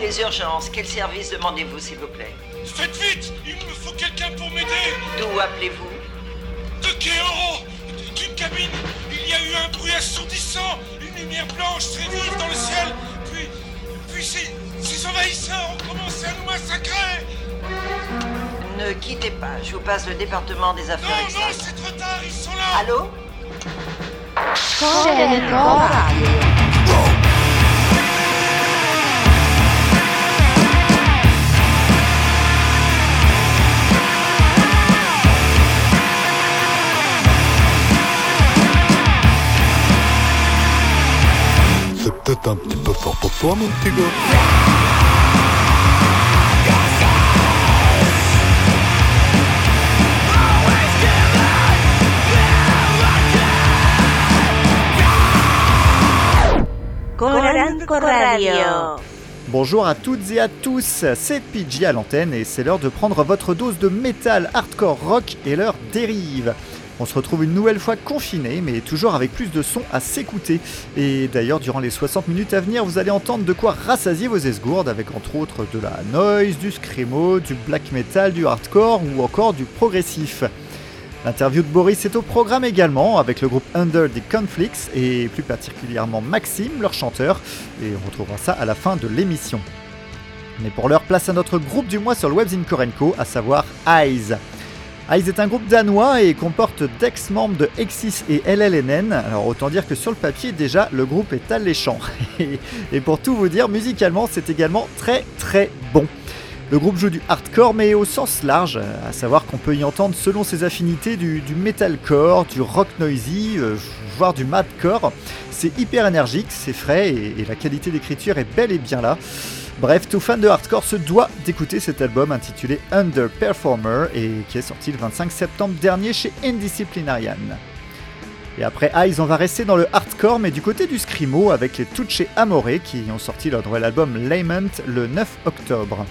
les urgences. Quel service demandez-vous, s'il vous plaît Faites vite Il me faut quelqu'un pour m'aider. D'où appelez-vous De Kéoro D'une cabine. Il y a eu un bruit assourdissant Une lumière blanche très vive dans le ciel. Puis... Puis ces, ces envahisseurs ont commencé à nous massacrer. Ne quittez pas, je vous passe le département des affaires Non, non, c'est trop tard, ils sont là. Allô peut-être un petit peu fort pour toi, mon petit gars. Coranco Radio. Bonjour à toutes et à tous, c'est PG à l'antenne et c'est l'heure de prendre votre dose de métal, hardcore, rock et leur dérive. On se retrouve une nouvelle fois confiné, mais toujours avec plus de sons à s'écouter. Et d'ailleurs, durant les 60 minutes à venir, vous allez entendre de quoi rassasier vos esgourdes avec entre autres de la noise, du screamo, du black metal, du hardcore ou encore du progressif. L'interview de Boris est au programme également avec le groupe Under the Conflicts et plus particulièrement Maxime, leur chanteur, et on retrouvera ça à la fin de l'émission. Mais pour l'heure, place à notre groupe du mois sur le Webzine Korenko, à savoir Eyes. Eyes est un groupe danois et comporte d'ex-membres de Exis et LLNN, alors autant dire que sur le papier déjà le groupe est alléchant. Et- pour tout vous dire, musicalement c'est également très très bon. Le groupe joue du hardcore mais au sens large, à savoir qu'on peut y entendre selon ses affinités du, du metalcore, du rock noisy, euh, voire du madcore. C'est hyper énergique, c'est frais et, et la qualité d'écriture est bel et bien là. Bref, tout fan de hardcore se doit d'écouter cet album intitulé Underperformer et qui est sorti le 25 septembre dernier chez Indisciplinarian. Et après Eyes, on va rester dans le hardcore, mais du côté du Screamo avec les Touche Amore qui ont sorti leur nouvel album Lament le 9 octobre.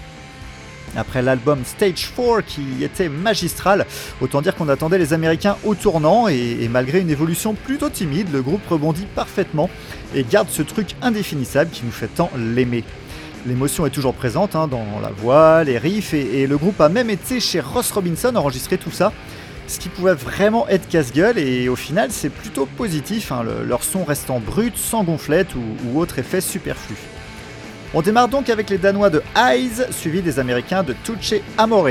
Après l'album Stage 4 qui était magistral, autant dire qu'on attendait les Américains au tournant et malgré une évolution plutôt timide, le groupe rebondit parfaitement et garde ce truc indéfinissable qui nous fait tant l'aimer. L'émotion est toujours présente hein, dans la voix, les riffs et, le groupe a même été chez Ross Robinson enregistrer tout ça, ce qui pouvait vraiment être casse-gueule et au final c'est plutôt positif, hein, le- leur son restant brut, sans gonflette ou, autre effet superflu. On démarre donc avec les Danois de Eyes, suivis des Américains de Tuche Amore.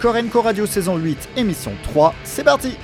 Korenko Radio saison 8, émission 3, c'est parti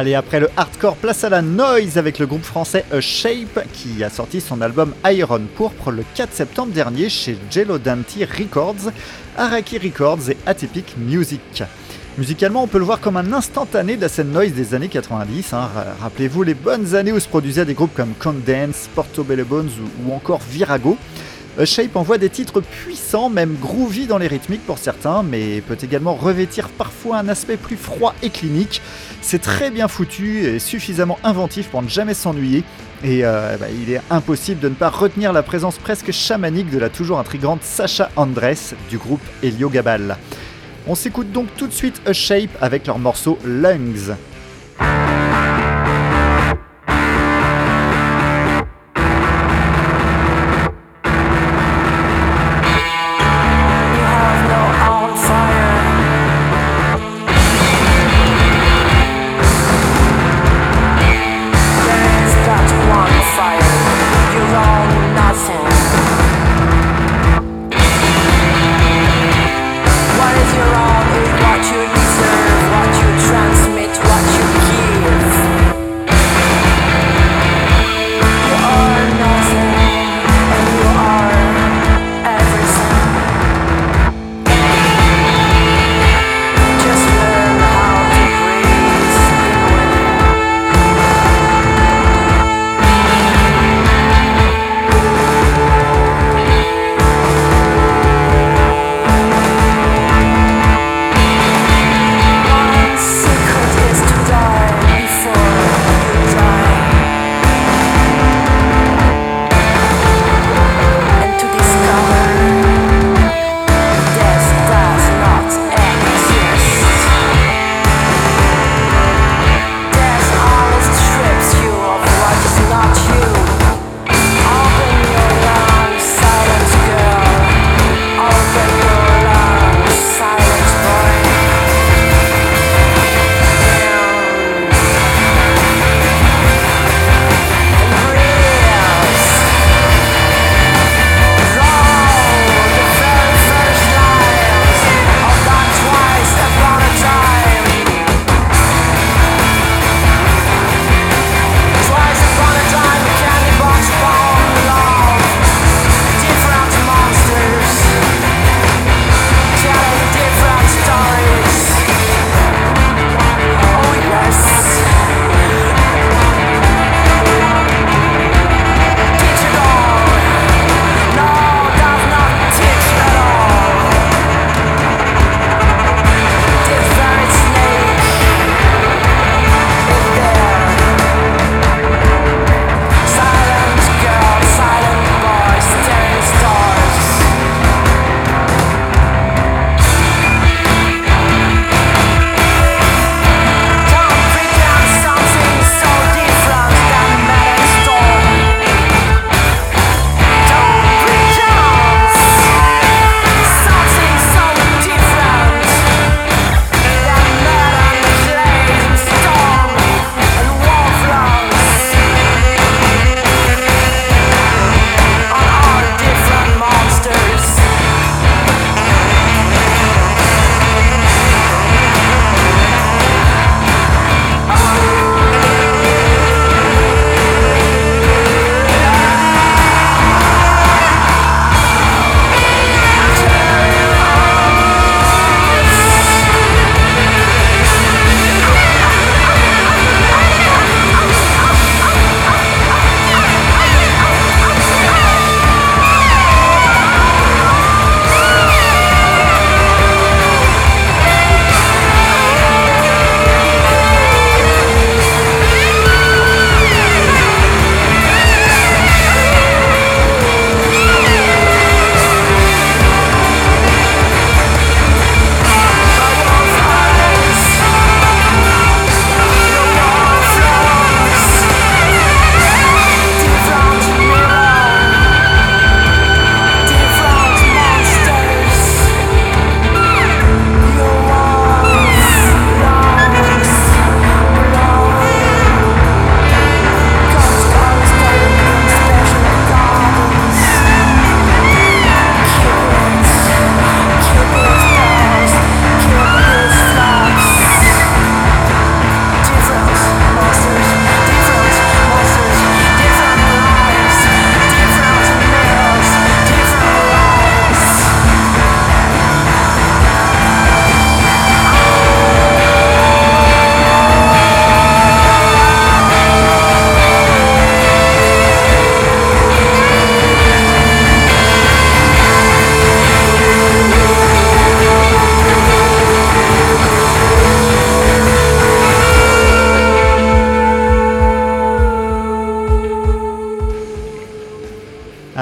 Allez, après le hardcore, place à la noise avec le groupe français A Shape qui a sorti son album Iron Pourpre le 4 septembre dernier chez Jello Dante Records, Araki Records et Atypic Music. Musicalement, on peut le voir comme un instantané de la scène noise des années 90. Hein. Rappelez-vous les bonnes années où se produisaient des groupes comme Condance, Portobello Bones ou encore Virago. A Shape envoie des titres puissants, même groovy dans les rythmiques pour certains, mais peut également revêtir parfois un aspect plus froid et clinique. C'est très bien foutu et suffisamment inventif pour ne jamais s'ennuyer. Et euh, bah, il est impossible de ne pas retenir la présence presque chamanique de la toujours intrigante Sacha Andres du groupe Helio Gabal. On s'écoute donc tout de suite A Shape avec leur morceau Lungs.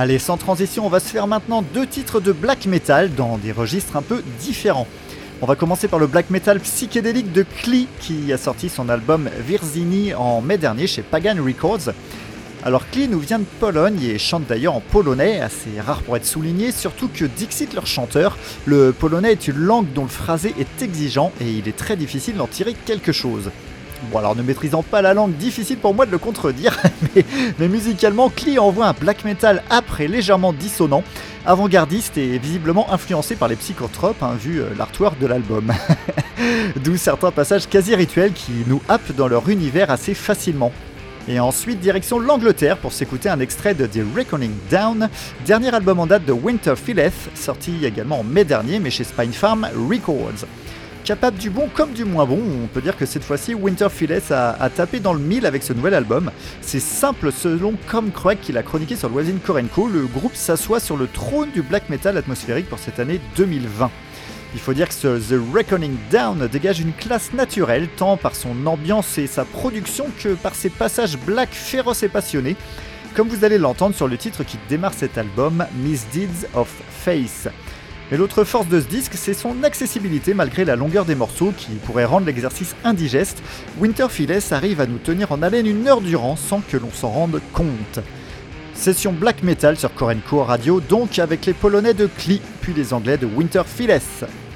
Allez, sans transition, on va se faire maintenant deux titres de black metal dans des registres un peu différents. On va commencer par le black metal psychédélique de Klee qui a sorti son album Virzini en mai dernier chez Pagan Records. Alors Klee nous vient de Pologne et chante d'ailleurs en polonais, assez rare pour être souligné, surtout que Dixit leur chanteur, le polonais est une langue dont le phrasé est exigeant et il est très difficile d'en tirer quelque chose. Bon alors ne maîtrisant pas la langue, difficile pour moi de le contredire, mais, musicalement, Klee envoie un black metal après légèrement dissonant, avant-gardiste et visiblement influencé par les psychotropes, hein, vu euh, l'artwork de l'album. D'où certains passages quasi rituels qui nous happent dans leur univers assez facilement. Et ensuite, direction l'Angleterre pour s'écouter un extrait de The Reckoning Down, dernier album en date de Winter Phileth, sorti également en mai dernier, mais chez Spine Farm Records. Capable du bon comme du moins bon, on peut dire que cette fois-ci Winter a, a, tapé dans le mille avec ce nouvel album. C'est simple selon Com Craig qu'il a chroniqué sur le Korenko, le groupe s'assoit sur le trône du black metal atmosphérique pour cette année 2020. Il faut dire que ce The Reckoning Down dégage une classe naturelle, tant par son ambiance et sa production que par ses passages black féroces et passionnés, comme vous allez l'entendre sur le titre qui démarre cet album, Misdeeds of Face. Mais l'autre force de ce disque, c'est son accessibilité malgré la longueur des morceaux qui pourrait rendre l'exercice indigeste. Winterfield arrive à nous tenir en haleine une heure durant sans que l'on s'en rende compte. Session black metal sur Korenko Radio, donc avec les Polonais de Klee, puis les Anglais de. Hardcore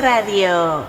Radio.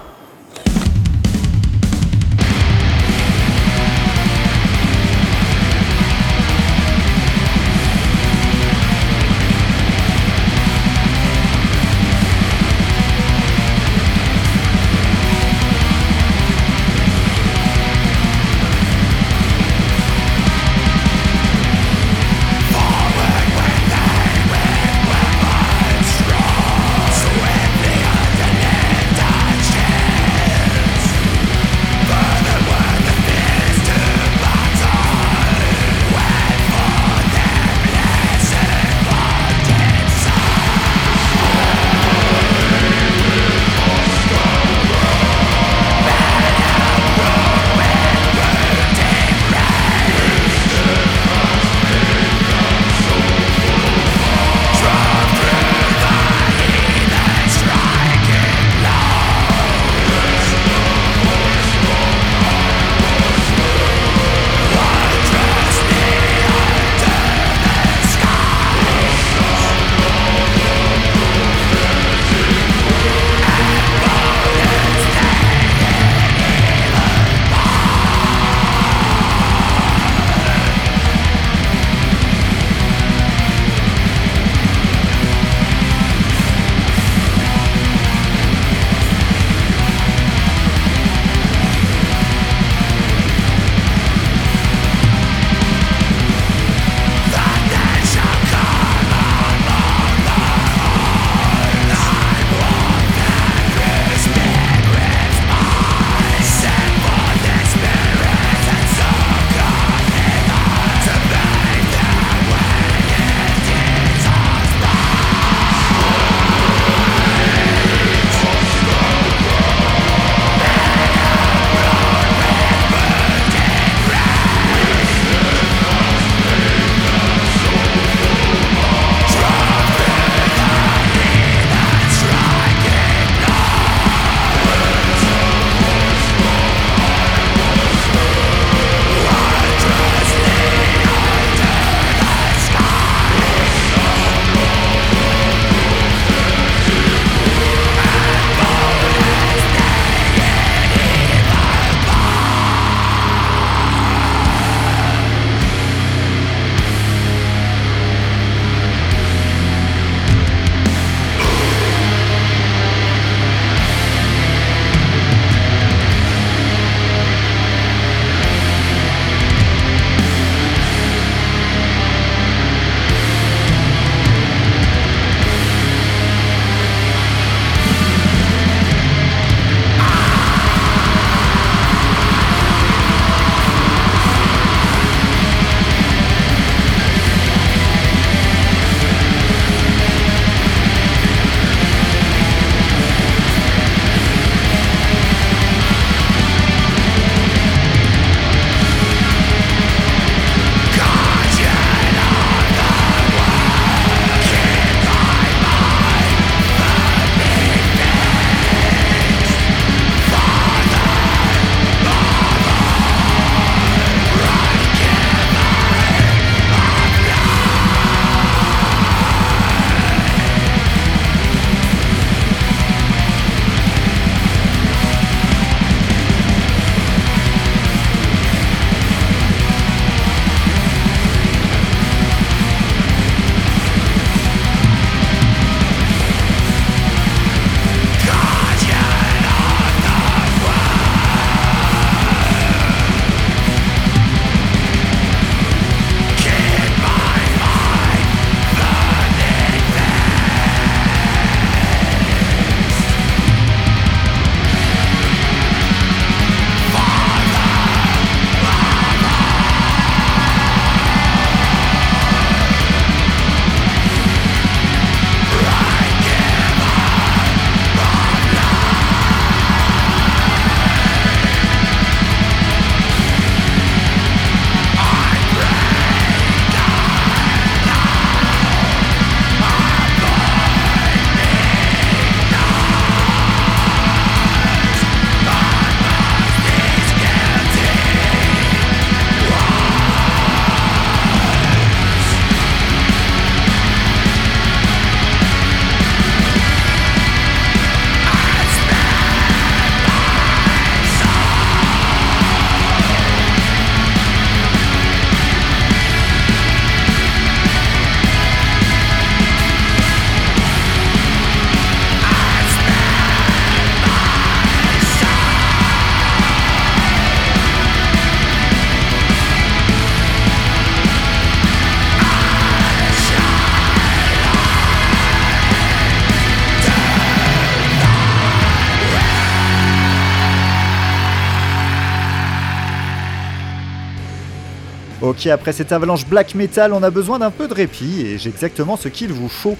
Après cette avalanche black metal, on a besoin d'un peu de répit et j'ai exactement ce qu'il vous faut.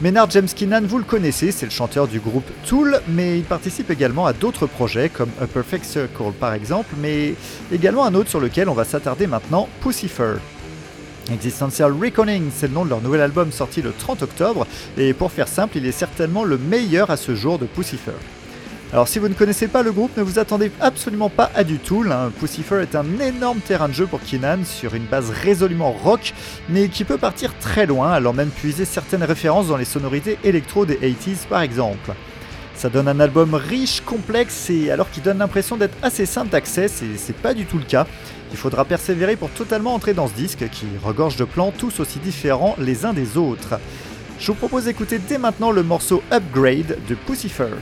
Ménard James Keenan, vous le connaissez, c'est le chanteur du groupe Tool, mais il participe également à d'autres projets comme A Perfect Circle par exemple, mais également un autre sur lequel on va s'attarder maintenant, Pussyfur. Existential Reckoning, c'est le nom de leur nouvel album sorti le 30 octobre, et pour faire simple, il est certainement le meilleur à ce jour de Pussyfur. Alors si vous ne connaissez pas le groupe, ne vous attendez absolument pas à du tout. Pussyfur est un énorme terrain de jeu pour Keenan sur une base résolument rock, mais qui peut partir très loin, allant même puiser certaines références dans les sonorités électro des 80s par exemple. Ça donne un album riche, complexe et alors qu'il donne l'impression d'être assez simple d'accès, c'est pas du tout le cas. Il faudra persévérer pour totalement entrer dans ce disque qui regorge de plans tous aussi différents les uns des autres. Je vous propose d'écouter dès maintenant le morceau Upgrade de Pussyfur.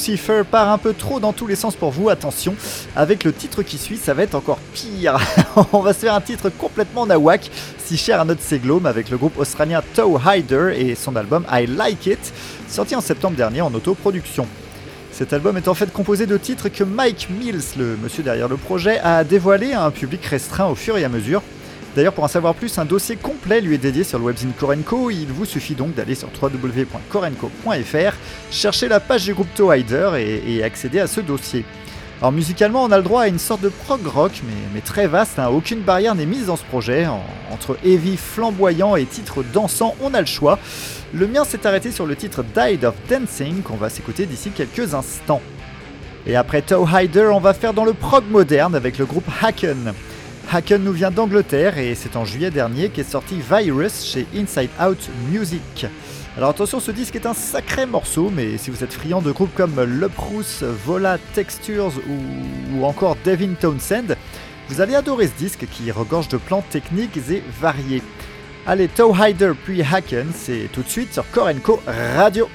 Pussifer part un peu trop dans tous les sens pour vous, attention, avec le titre qui suit, ça va être encore pire. On va se faire un titre complètement nawak, si cher à notre séglome, avec le groupe australien Toe Hider et son album I Like It, sorti en septembre dernier en autoproduction. Cet album est en fait composé de titres que Mike Mills, le monsieur derrière le projet, a dévoilé à un public restreint au fur et à mesure. D'ailleurs, pour en savoir plus, un dossier complet lui est dédié sur le webzine Korenko. Il vous suffit donc d'aller sur www.korenko.fr, chercher la page du groupe Toe Hider et, et accéder à ce dossier. Alors musicalement, on a le droit à une sorte de prog rock, mais, très vaste. hein. Aucune barrière n'est mise dans ce projet. En- entre heavy flamboyant et titres dansants, on a le choix. Le mien s'est arrêté sur le titre Died of Dancing, qu'on va s'écouter d'ici quelques instants. Et après Toe Hider, on va faire dans le prog moderne avec le groupe Haken. Haken nous vient d'Angleterre et c'est en juillet dernier qu'est sorti Virus chez Inside Out Music. Alors attention, ce disque est un sacré morceau, mais si vous êtes friand de groupes comme Leprous, Vola Textures ou, encore Devin Townsend, vous allez adorer ce disque qui regorge de plans techniques et variés. Allez, Toe Hider puis Haken, c'est tout de suite sur Korenko Radio.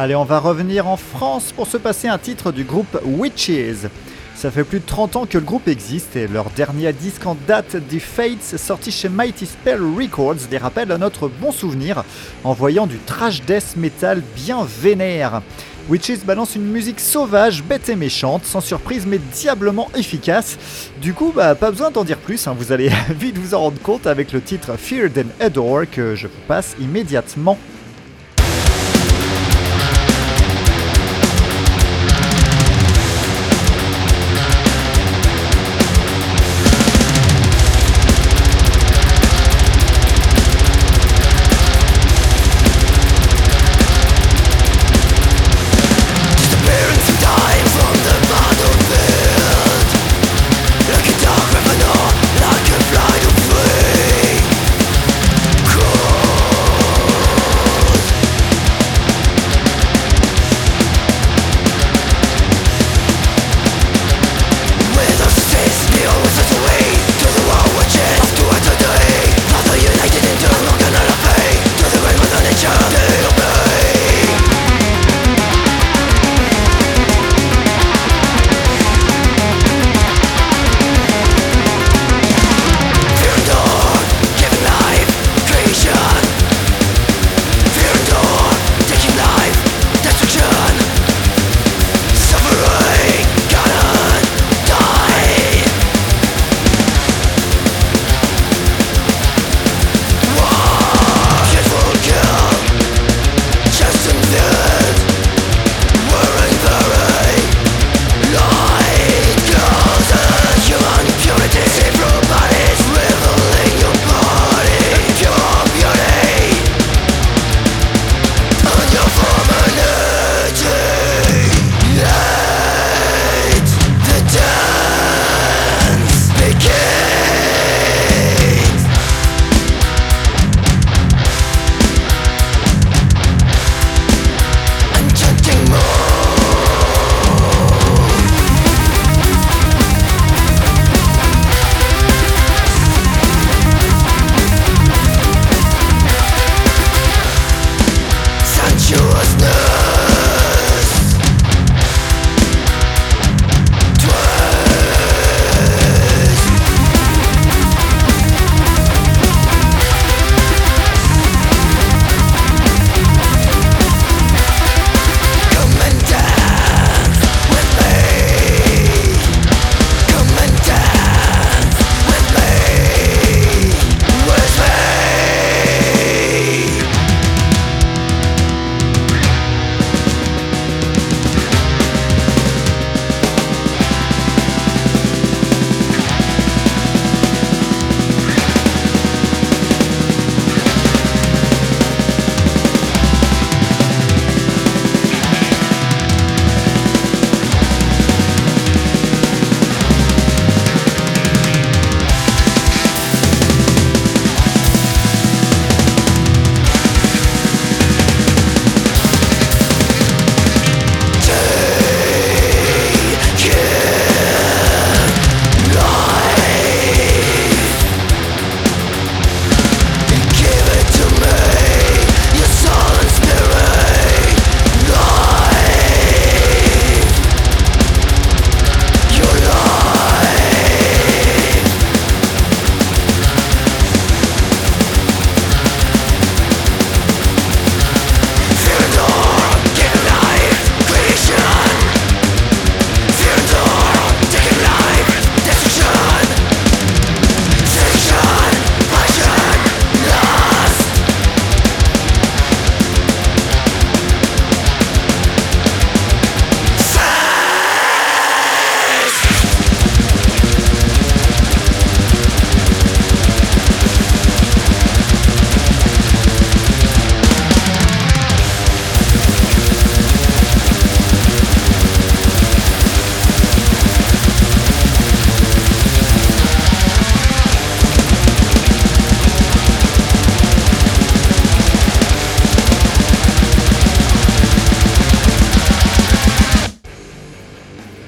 Allez, on va revenir en France pour se passer un titre du groupe Witches. Ça fait plus de 30 ans que le groupe existe et leur dernier disque en date, The Fates, sorti chez Mighty Spell Records, les rappelle à notre bon souvenir en voyant du trash death metal bien vénère. Witches balance une musique sauvage, bête et méchante, sans surprise mais diablement efficace. Du coup, bah, pas besoin d'en dire plus, hein, vous allez vite vous en rendre compte avec le titre Feared and Adore que je vous passe immédiatement.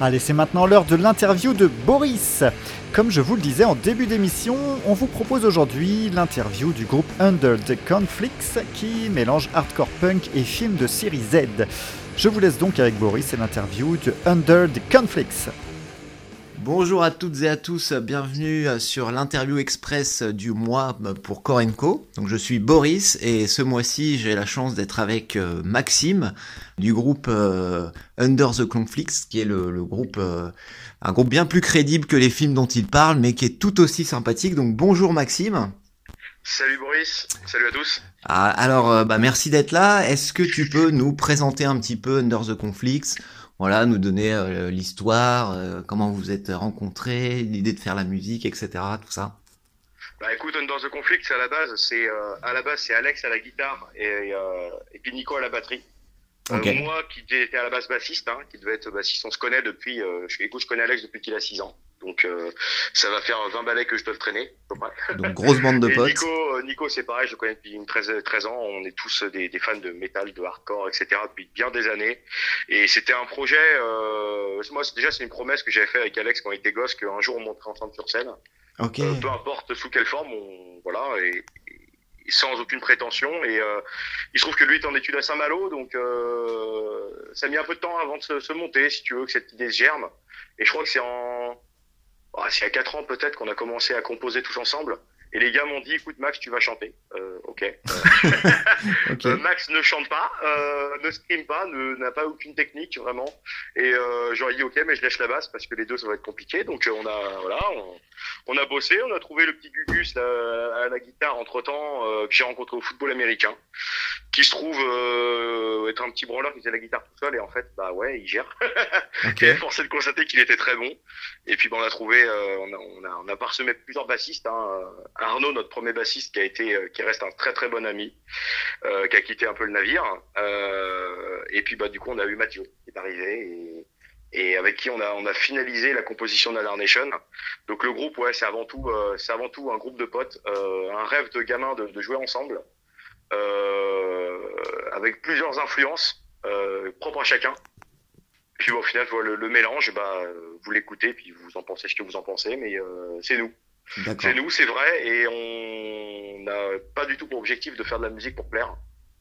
Allez, c'est maintenant l'heure de l'interview de Boris. Comme je vous le disais en début d'émission, on vous propose aujourd'hui l'interview du groupe Under the Conflicts qui mélange hardcore punk et film de série Z. Je vous laisse donc avec Boris et l'interview de Under the Conflicts. Bonjour à toutes et à tous, bienvenue sur l'interview express du mois pour Korenko. Donc je suis Boris et ce mois-ci j'ai la chance d'être avec euh, Maxime du groupe euh, Under the Conflicts, qui est le, le groupe, euh, un groupe bien plus crédible que les films dont il parle, mais qui est tout aussi sympathique. Donc bonjour Maxime. Salut Boris, salut à tous. Ah, alors euh, bah, merci d'être là. Est-ce que tu peux nous présenter un petit peu Under the Conflicts voilà, nous donner euh, l'histoire, euh, comment vous vous êtes rencontrés, l'idée de faire la musique, etc. Tout ça. Bah écoute, Under the Conflict, à la base, c'est euh, à la base c'est Alex à la guitare et, euh, et puis Nico à la batterie. Euh, Ok. moi qui étais à la base bassiste, hein, qui devait être bassiste, on se connaît depuis. Euh, je, écoute, je connais Alex depuis qu'il a 6 ans, donc euh, ça va faire 20 balais que je dois le traîner. Donc grosse bande de Et potes. Nico, euh, Nico c'est pareil, je le connais depuis une 13, 13 ans. On est tous des, des fans de métal, de hardcore, etc. depuis bien des années. Et c'était un projet. Euh, moi, déjà, c'est une promesse que j'avais fait avec Alex quand on était gosse, qu'un jour on monterait ensemble sur scène. Ok. Euh, peu importe sous quelle forme, on, voilà, et, et sans aucune prétention. Et euh, il se trouve que lui est en études à Saint-Malo, donc euh, ça a mis un peu de temps avant de se, se monter, si tu veux, que cette idée se germe. Et je crois que c'est en, c'est il y a quatre ans peut-être qu'on a commencé à composer tous ensemble. Et les gars m'ont dit, écoute Max, tu vas chanter. Euh, ok. Ok. Euh, Max ne chante pas, euh, ne scream pas, n'a pas aucune technique vraiment. Et euh, j'aurais dit ok, mais je lâche la basse parce que les deux ça va être compliqué. Donc euh, on a voilà, on, on a bossé, on a trouvé le petit Gugus là, à la guitare entre temps que j'ai rencontré au football américain, qui se trouve euh, être un petit branleur qui faisait la guitare tout seul et en fait bah ouais il gère. Ok. Et force est de constater qu'il était très bon. Et puis, ben, on a trouvé, euh, on, a, on, a, on a parsemé plusieurs bassistes. Hein. Arnaud, notre premier bassiste, qui a été, euh, qui reste un très très bon ami, euh, qui a quitté un peu le navire. Euh, et puis, bah, du coup, on a eu Mathieu qui est arrivé et, et avec qui on a, on a finalisé la composition d'Alar Nation. Donc, le groupe, ouais, c'est avant tout, euh, c'est avant tout un groupe de potes, euh, un rêve de gamin de, de jouer ensemble, euh, avec plusieurs influences propres à chacun. Puis au final, le, le mélange, bah, vous l'écoutez, puis vous en pensez ce que vous en pensez, mais c'est nous. D'accord. C'est nous, c'est vrai, et on n'a pas du tout pour objectif de faire de la musique pour plaire,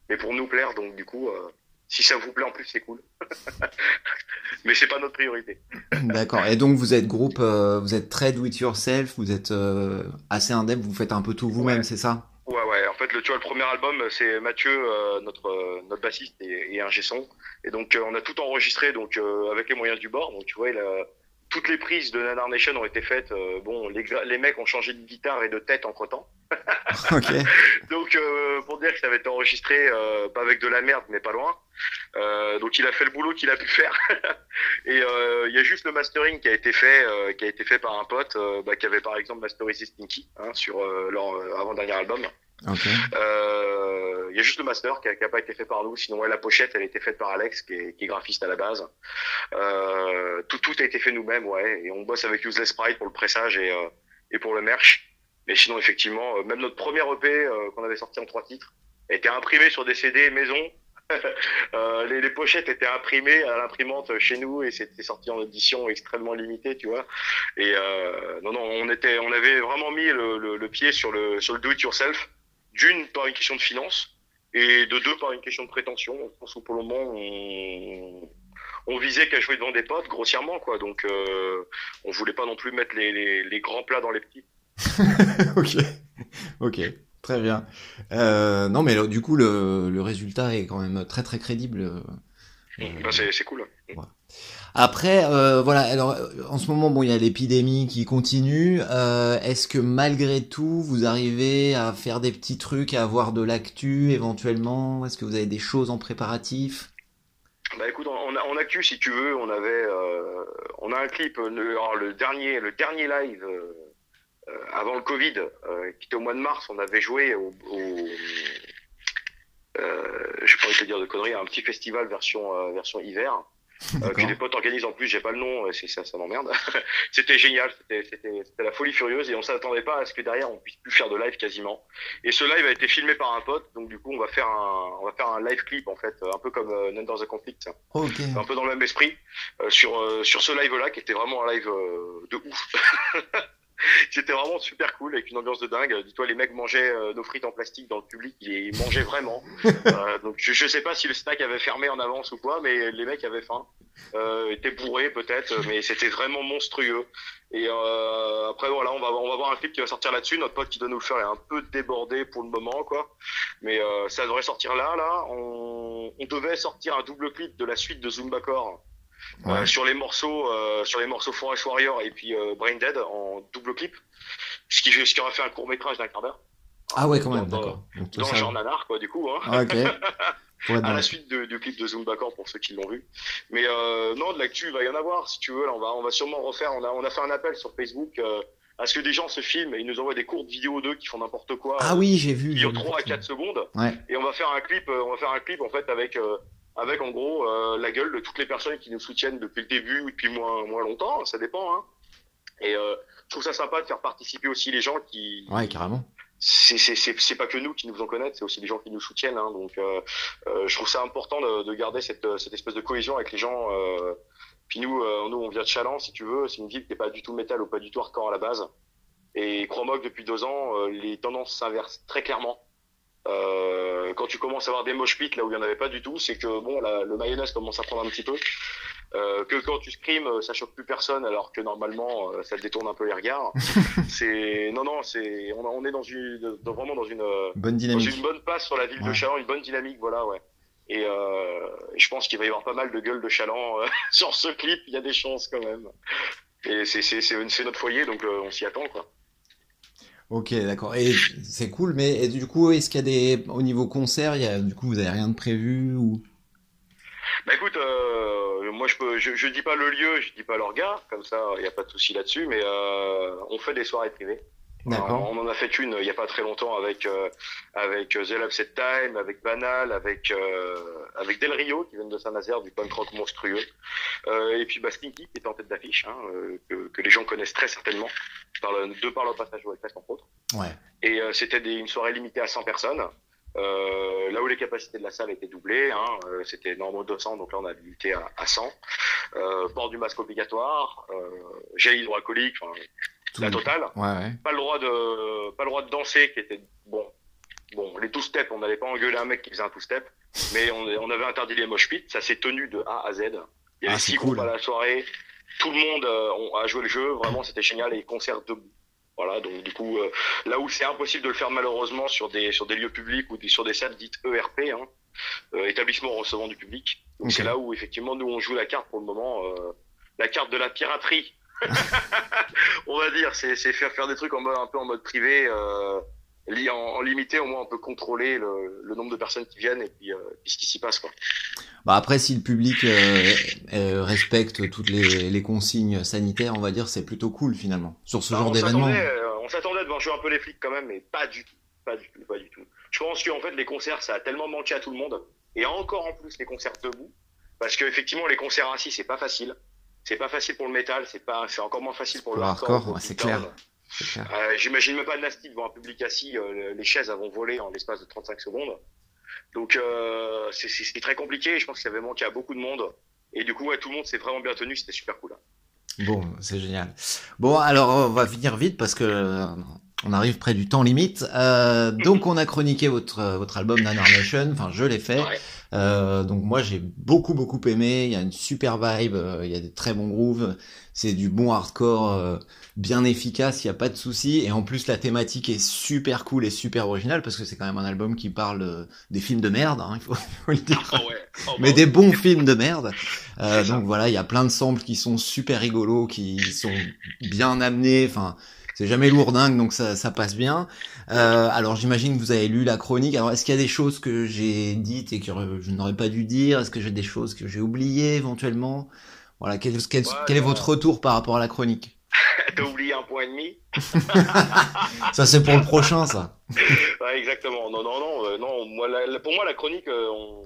mais pour nous plaire, donc du coup, euh, si ça vous plaît en plus, c'est cool. mais c'est pas notre priorité. D'accord. Et donc vous êtes groupe, euh, vous êtes très do it yourself, vous êtes euh, assez indep, vous faites un peu tout vous-même, Ouais. c'est ça? Ouais, ouais. En fait, le, tu vois, le premier album, c'est Mathieu, euh, notre euh, notre bassiste et, et un son. Et donc, euh, on a tout enregistré, donc donc avec les moyens du bord. Donc, tu vois, il a- toutes les prises de Nanar Nation ont été faites. euh, bon, les, les mecs ont changé de guitare et de tête entre temps. Ok. Donc, euh, pour dire que ça avait été enregistré, euh, pas avec de la merde, mais pas loin. Euh, donc, il a fait le boulot qu'il a pu faire. et euh, il y a juste le mastering qui a été fait, euh, qui a été fait par un pote, bah, qui avait par exemple masterisé Stinky hein, sur euh, leur avant-dernier album. Euh, Il y a juste le master qui a, qui a pas été fait par nous. Sinon, ouais, la pochette, elle a été faite par Alex, qui est, qui est graphiste à la base. Euh, tout, tout a été fait nous-mêmes, ouais. Et on bosse avec Useless Pride pour le pressage et, euh, et pour le merch. Mais sinon, effectivement, euh, même notre premier EP euh, qu'on avait sorti en trois titres été imprimé sur des CD maison. Les, les pochettes étaient imprimées à l'imprimante chez nous et c'était sorti en édition extrêmement limitée, tu vois. Et non, non, on était, on avait vraiment mis le, le, le pied sur le sur le do it yourself. D'une par une question de finance et de deux par une question de prétention. Je pense que pour le moment, on, on visait qu'à jouer devant des potes, grossièrement, quoi. Donc, euh, on voulait pas non plus mettre les, les, les grands plats dans les petits. ok. Ok. Très bien. Euh, non mais du coup le, le résultat est quand même très très crédible. Euh, Ben, c'est c'est cool. Après, euh, voilà. Alors, euh, en ce moment, bon, il y a l'épidémie qui continue. Euh, Est-ce que malgré tout, vous arrivez à faire des petits trucs, à avoir de l'actu éventuellement? Est-ce que vous avez des choses en préparatif? Bah écoute, on a, a actu si tu veux, on avait, on a un clip, le, dernier, le dernier live avant le Covid, qui était au mois de mars, on avait joué au, au je pourrais te dire de conneries, un petit festival version version hiver. Euh, que des potes organisent en plus, j'ai pas le nom, c'est ça, ça m'emmerde. c'était génial, c'était, la folie furieuse et on s'attendait pas à ce que derrière on puisse plus faire de live quasiment. Et ce live a été filmé par un pote, donc du coup on va faire un, on va faire un live clip en fait, un peu comme euh, None the Conflict, Ok. un peu dans le même esprit, euh, sur euh, sur ce live là qui était vraiment un live euh, de ouf. C'était vraiment super cool avec une ambiance de dingue. Dis-toi, les mecs mangeaient euh, nos frites en plastique dans le public, ils les mangeaient vraiment. Euh, donc je, je sais pas si le snack avait fermé en avance ou quoi, mais les mecs avaient faim, euh, étaient bourrés peut-être, mais c'était vraiment monstrueux. Et euh, après voilà, on va on va voir un clip qui va sortir là-dessus. Notre pote qui doit nous le faire est un peu débordé pour le moment quoi, mais euh, ça devrait sortir là là. On, on devait sortir un double clip de la suite de Zumba Core. euh, Ouais. sur les morceaux euh, sur les morceaux Forest Warrior et puis euh, Brain Dead en double clip ce qui ce qui aura fait un court métrage d'un quart d'heure Ah ouais, quand même, d'accord. Dans ça- genre nanar quoi du coup hein Ah, ok. À la suite de- du clip de Zumba Core pour ceux qui l'ont vu. Mais euh, non, de l'actu, il va y en avoir, si tu veux. Là, on va, on va sûrement refaire. On a, on a fait un appel sur Facebook euh, à ce que des gens se filment et ils nous envoient des courtes vidéos d'eux qui font n'importe quoi. Ah oui, j'ai vu. durent vu, 3 à effectivement. 4 secondes. Ouais. Et on va faire un clip, euh, on va faire un clip en fait avec, euh, avec en gros euh, la gueule de toutes les personnes qui nous soutiennent depuis le début ou depuis moins, moins longtemps. Ça dépend. Hein. Et euh, je trouve ça sympa de faire participer aussi les gens qui, Ouais, carrément. c'est c'est c'est c'est pas que nous qui nous faisons connaître, c'est aussi les gens qui nous soutiennent. Hein, donc, euh, euh, je trouve ça important de, de garder cette cette espèce de cohésion avec les gens. Euh, puis nous, euh, nous, on vient de Chaland, si tu veux. C'est une ville qui est pas du tout métal ou pas du tout hardcore à la base. Et crois-moi que depuis deux ans, euh, les tendances s'inversent très clairement. Euh, quand tu commences à avoir des mosh pits là où il y en avait pas du tout, c'est que bon, la, le mayonnaise commence à prendre un petit peu. Euh, que quand tu scrimes, euh, ça choque plus personne, alors que normalement, euh, ça te détourne un peu les regards. c'est non, non, c'est on, on est dans une, dans- vraiment dans une, Bonne dans une bonne place sur la ville de. Chaland, une bonne dynamique, voilà, ouais. Et euh, je pense qu'il va y avoir pas mal de gueules de Chaland euh, sur ce clip. Il y a des chances quand même. Et c'est c'est c'est c'est notre foyer, donc euh, on s'y attend quoi. Ok, d'accord. Et c'est cool, mais du coup, est-ce qu'il y a des au niveau concert, il y a du coup vous avez rien de prévu ou? Bah écoute, euh, moi je peux, je, je dis pas le lieu, je dis pas l'orga, comme ça il y a pas de souci là-dessus, mais euh, on fait des soirées privées. D'accord. On, en a fait une il y a pas très longtemps avec euh, avec euh, The Upset Time, avec Banal, avec euh, avec Del Rio qui viennent de Saint-Nazaire du punk rock monstrueux, euh, et puis bah, Stinky qui est en tête d'affiche, hein, euh, que, que les gens connaissent très certainement par le, de par leur passage au Hellfest entre autres. Ouais. Et euh, c'était une soirée limitée à 100 personnes. Euh, là où les capacités de la salle étaient doublées, hein, euh, c'était normalement 200, donc là on a limité à, à 100. Euh, port du masque obligatoire, euh, gel hydroalcoolique, enfin, Tout- la totale. Ouais, ouais. Pas le droit de, pas le droit de danser, qui était bon. Bon, les two step, on n'allait pas engueuler un mec qui faisait un two step, mais on, on avait interdit les mosh pits. Ça s'est tenu de A à Z. Il y Ah, avait c'est six cool. groupes à la soirée. Tout le monde euh, a joué le jeu. Vraiment, c'était génial. Et concert debout. Voilà. Donc du coup, euh, là où c'est impossible de le faire malheureusement sur des sur des lieux publics ou des, sur des salles dites ERP, hein, euh, établissements recevant du public. Donc c'est là où effectivement nous on joue la carte pour le moment, euh, la carte de la piraterie. on va dire, c'est faire faire des trucs en mode un peu en mode privé. Euh, en, en limité, au moins on peut contrôler le, le nombre de personnes qui viennent et puis, euh, puis ce qui s'y passe quoi. Bah après, si le public euh, euh, respecte toutes les, les consignes sanitaires, on va dire, c'est plutôt cool finalement. Sur ce Bah, genre d'événement. euh, on s'attendait de voir jouer un peu les flics quand même, mais pas du tout, pas du tout, pas du tout. Je pense qu'en fait les concerts ça a tellement manqué à tout le monde et encore en plus les concerts debout, parce que effectivement les concerts assis c'est pas facile, c'est pas facile pour le métal, c'est pas, c'est encore moins facile pour Pour le hardcore. c'est clair. Euh, J'imagine même pas de Nasty devant un public assis, euh, les chaises vont voler en l'espace de 35 secondes. Donc euh, c'est très compliqué, je pense que ça avait manqué à beaucoup de monde. Et du coup, ouais, tout le monde s'est vraiment bien tenu, c'était super cool. Bon, c'est génial. Bon, alors on va finir vite parce que euh, on arrive près du temps limite. Euh, donc on a chroniqué votre votre album Nanar Nation. Enfin, je l'ai fait. Ouais. Euh, donc moi j'ai beaucoup beaucoup aimé. Il y a une super vibe. euh, il y a des très bons grooves. C'est du bon hardcore euh, bien efficace. Il y a pas de souci. Et en plus la thématique est super cool et super originale parce que c'est quand même un album qui parle euh, des films de merde. hein, il faut, faut le dire. Ah ouais. Oh, mais bah, des bons films de merde. Euh, donc voilà, il y a plein de samples qui sont super rigolos, qui sont bien amenés. Enfin, c'est jamais lourdingue, donc ça, ça passe bien. Euh, alors j'imagine que vous avez lu la chronique. Alors est-ce qu'il y a des choses que j'ai dites et que je n'aurais pas dû dire? Est-ce que j'ai des choses que j'ai oubliées éventuellement? Voilà, quel, quel- Ouais, quel est non. votre retour par rapport à la chronique? T'as oublié un point et demi? Ça c'est pour le prochain, ça. Ouais, exactement. Non, non, non, euh, non. Moi, la- la- pour moi, la chronique, euh, on,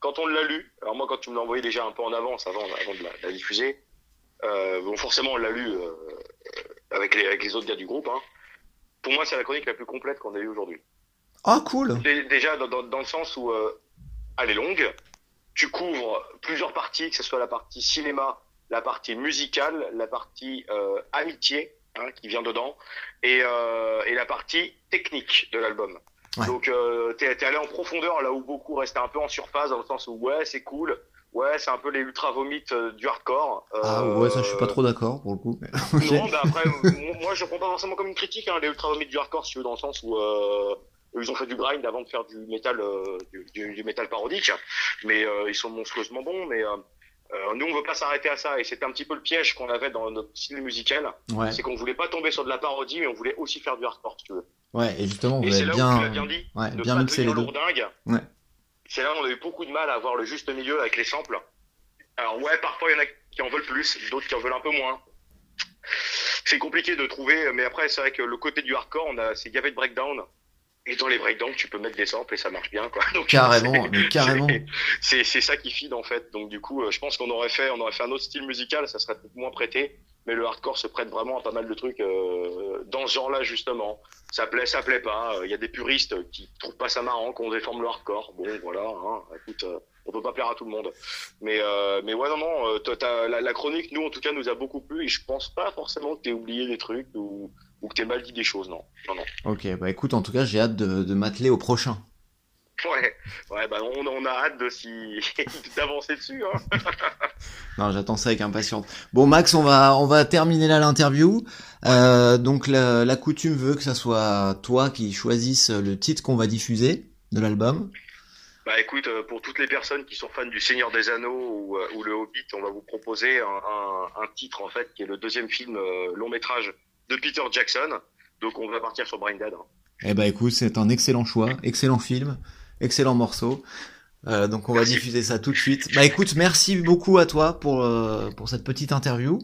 quand on l'a lu, alors moi quand tu me l'as envoyé déjà un peu en avance avant, avant de la, de la diffuser, euh, bon forcément on l'a lu avec, les, avec les autres gars du groupe. Hein. Pour moi c'est la chronique la plus complète qu'on a eue aujourd'hui. Ah, cool. Dé- Déjà dans, dans, dans le sens où euh, elle est longue, tu couvres plusieurs parties, que ce soit la partie cinéma, la partie musicale, la partie euh, amitié hein, qui vient dedans, et, euh, et la partie technique de l'album. Ouais. Donc euh, t'es t'es allé en profondeur là où beaucoup restaient un peu en surface dans le sens où ouais c'est cool, ouais c'est un peu les ultra vomites euh, du hardcore. Ah, Euh, ouais, ça, je suis pas trop d'accord pour le coup. mais- non, bah après, moi- je prends pas forcément comme une critique, hein, les ultra vomites du hardcore, si tu veux, dans le sens où euh, ils ont fait du grind avant de faire du métal, euh, du, du, du métal parodique, mais euh, ils sont monstrueusement bons. Mais nous, on veut pas s'arrêter à ça, et c'était un petit peu le piège qu'on avait dans notre style musical, Ouais, c'est qu'on voulait pas tomber sur de la parodie, mais on voulait aussi faire du hardcore, si tu veux. ouais, et justement, vous Et c'est avez bien, bien dit, ouais, bien mixé les deux. Ouais. C'est là où on a eu beaucoup de mal à avoir le juste milieu avec les samples. Alors ouais, parfois il y en a qui en veulent plus, d'autres qui en veulent un peu moins. C'est compliqué de trouver, mais après c'est vrai que le côté du hardcore, on a, c'est gavé de breakdown. Et dans les breakdowns, tu peux mettre des samples et ça marche bien, quoi. Donc, Carrément, mais carrément. c'est- ça qui feed en fait. Donc du coup, euh, je pense qu'on aurait fait, on aurait fait un autre style musical, ça serait peut-être moins prêté. Mais le hardcore se prête vraiment à pas mal de trucs euh, dans ce genre-là justement. Ça plaît, ça plaît pas. Il y a des puristes qui trouvent pas ça marrant qu'on déforme le hardcore. Bon, voilà. Hein, écoute, euh, on peut pas plaire à tout le monde. Mais euh, mais ouais non non. euh, la chronique, nous en tout cas, nous a beaucoup plu. Et je pense pas forcément que t'aies oublié des trucs ou ou que t'aies mal dit des choses. Non, non non. Ok, bah écoute, en tout cas, j'ai hâte de, de m'atteler au prochain. Ouais, ouais, bah on, on a hâte de d'avancer dessus. Hein. Non, j'attends ça avec impatience. Bon, Max, on va, on va terminer là l'interview. Euh, donc, la, la coutume veut que ça soit toi qui choisisse le titre qu'on va diffuser de l'album. Bah écoute, euh, pour toutes les personnes qui sont fans du Seigneur des Anneaux ou, euh, ou le Hobbit, on va vous proposer un, un, un titre en fait qui est le deuxième film euh, long métrage de Peter Jackson. Donc on va partir sur Brain Dead. hein. Eh bah écoute, c'est un excellent choix, excellent film, excellent morceau. Euh, donc on va Merci. diffuser ça tout de suite. Bah écoute, merci beaucoup à toi pour euh, pour cette petite interview.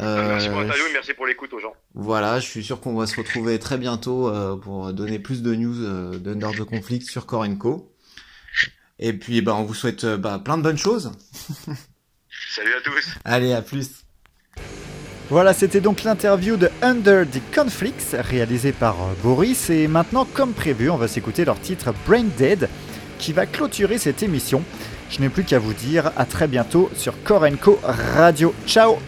Euh, merci pour l'interview et merci pour l'écoute aux gens. Voilà, je suis sûr qu'on va se retrouver très bientôt euh, pour donner plus de news euh, d'Under the Conflict sur Korenko. Et puis bah on vous souhaite euh, bah, plein de bonnes choses. Salut à tous. Allez, à plus. Voilà, c'était donc l'interview de Under the Conflicts réalisée par euh, Boris. Et maintenant, comme prévu, on va s'écouter leur titre Brain Dead qui va clôturer cette émission. Je n'ai plus qu'à vous dire à très bientôt sur Korenko Radio. Ciao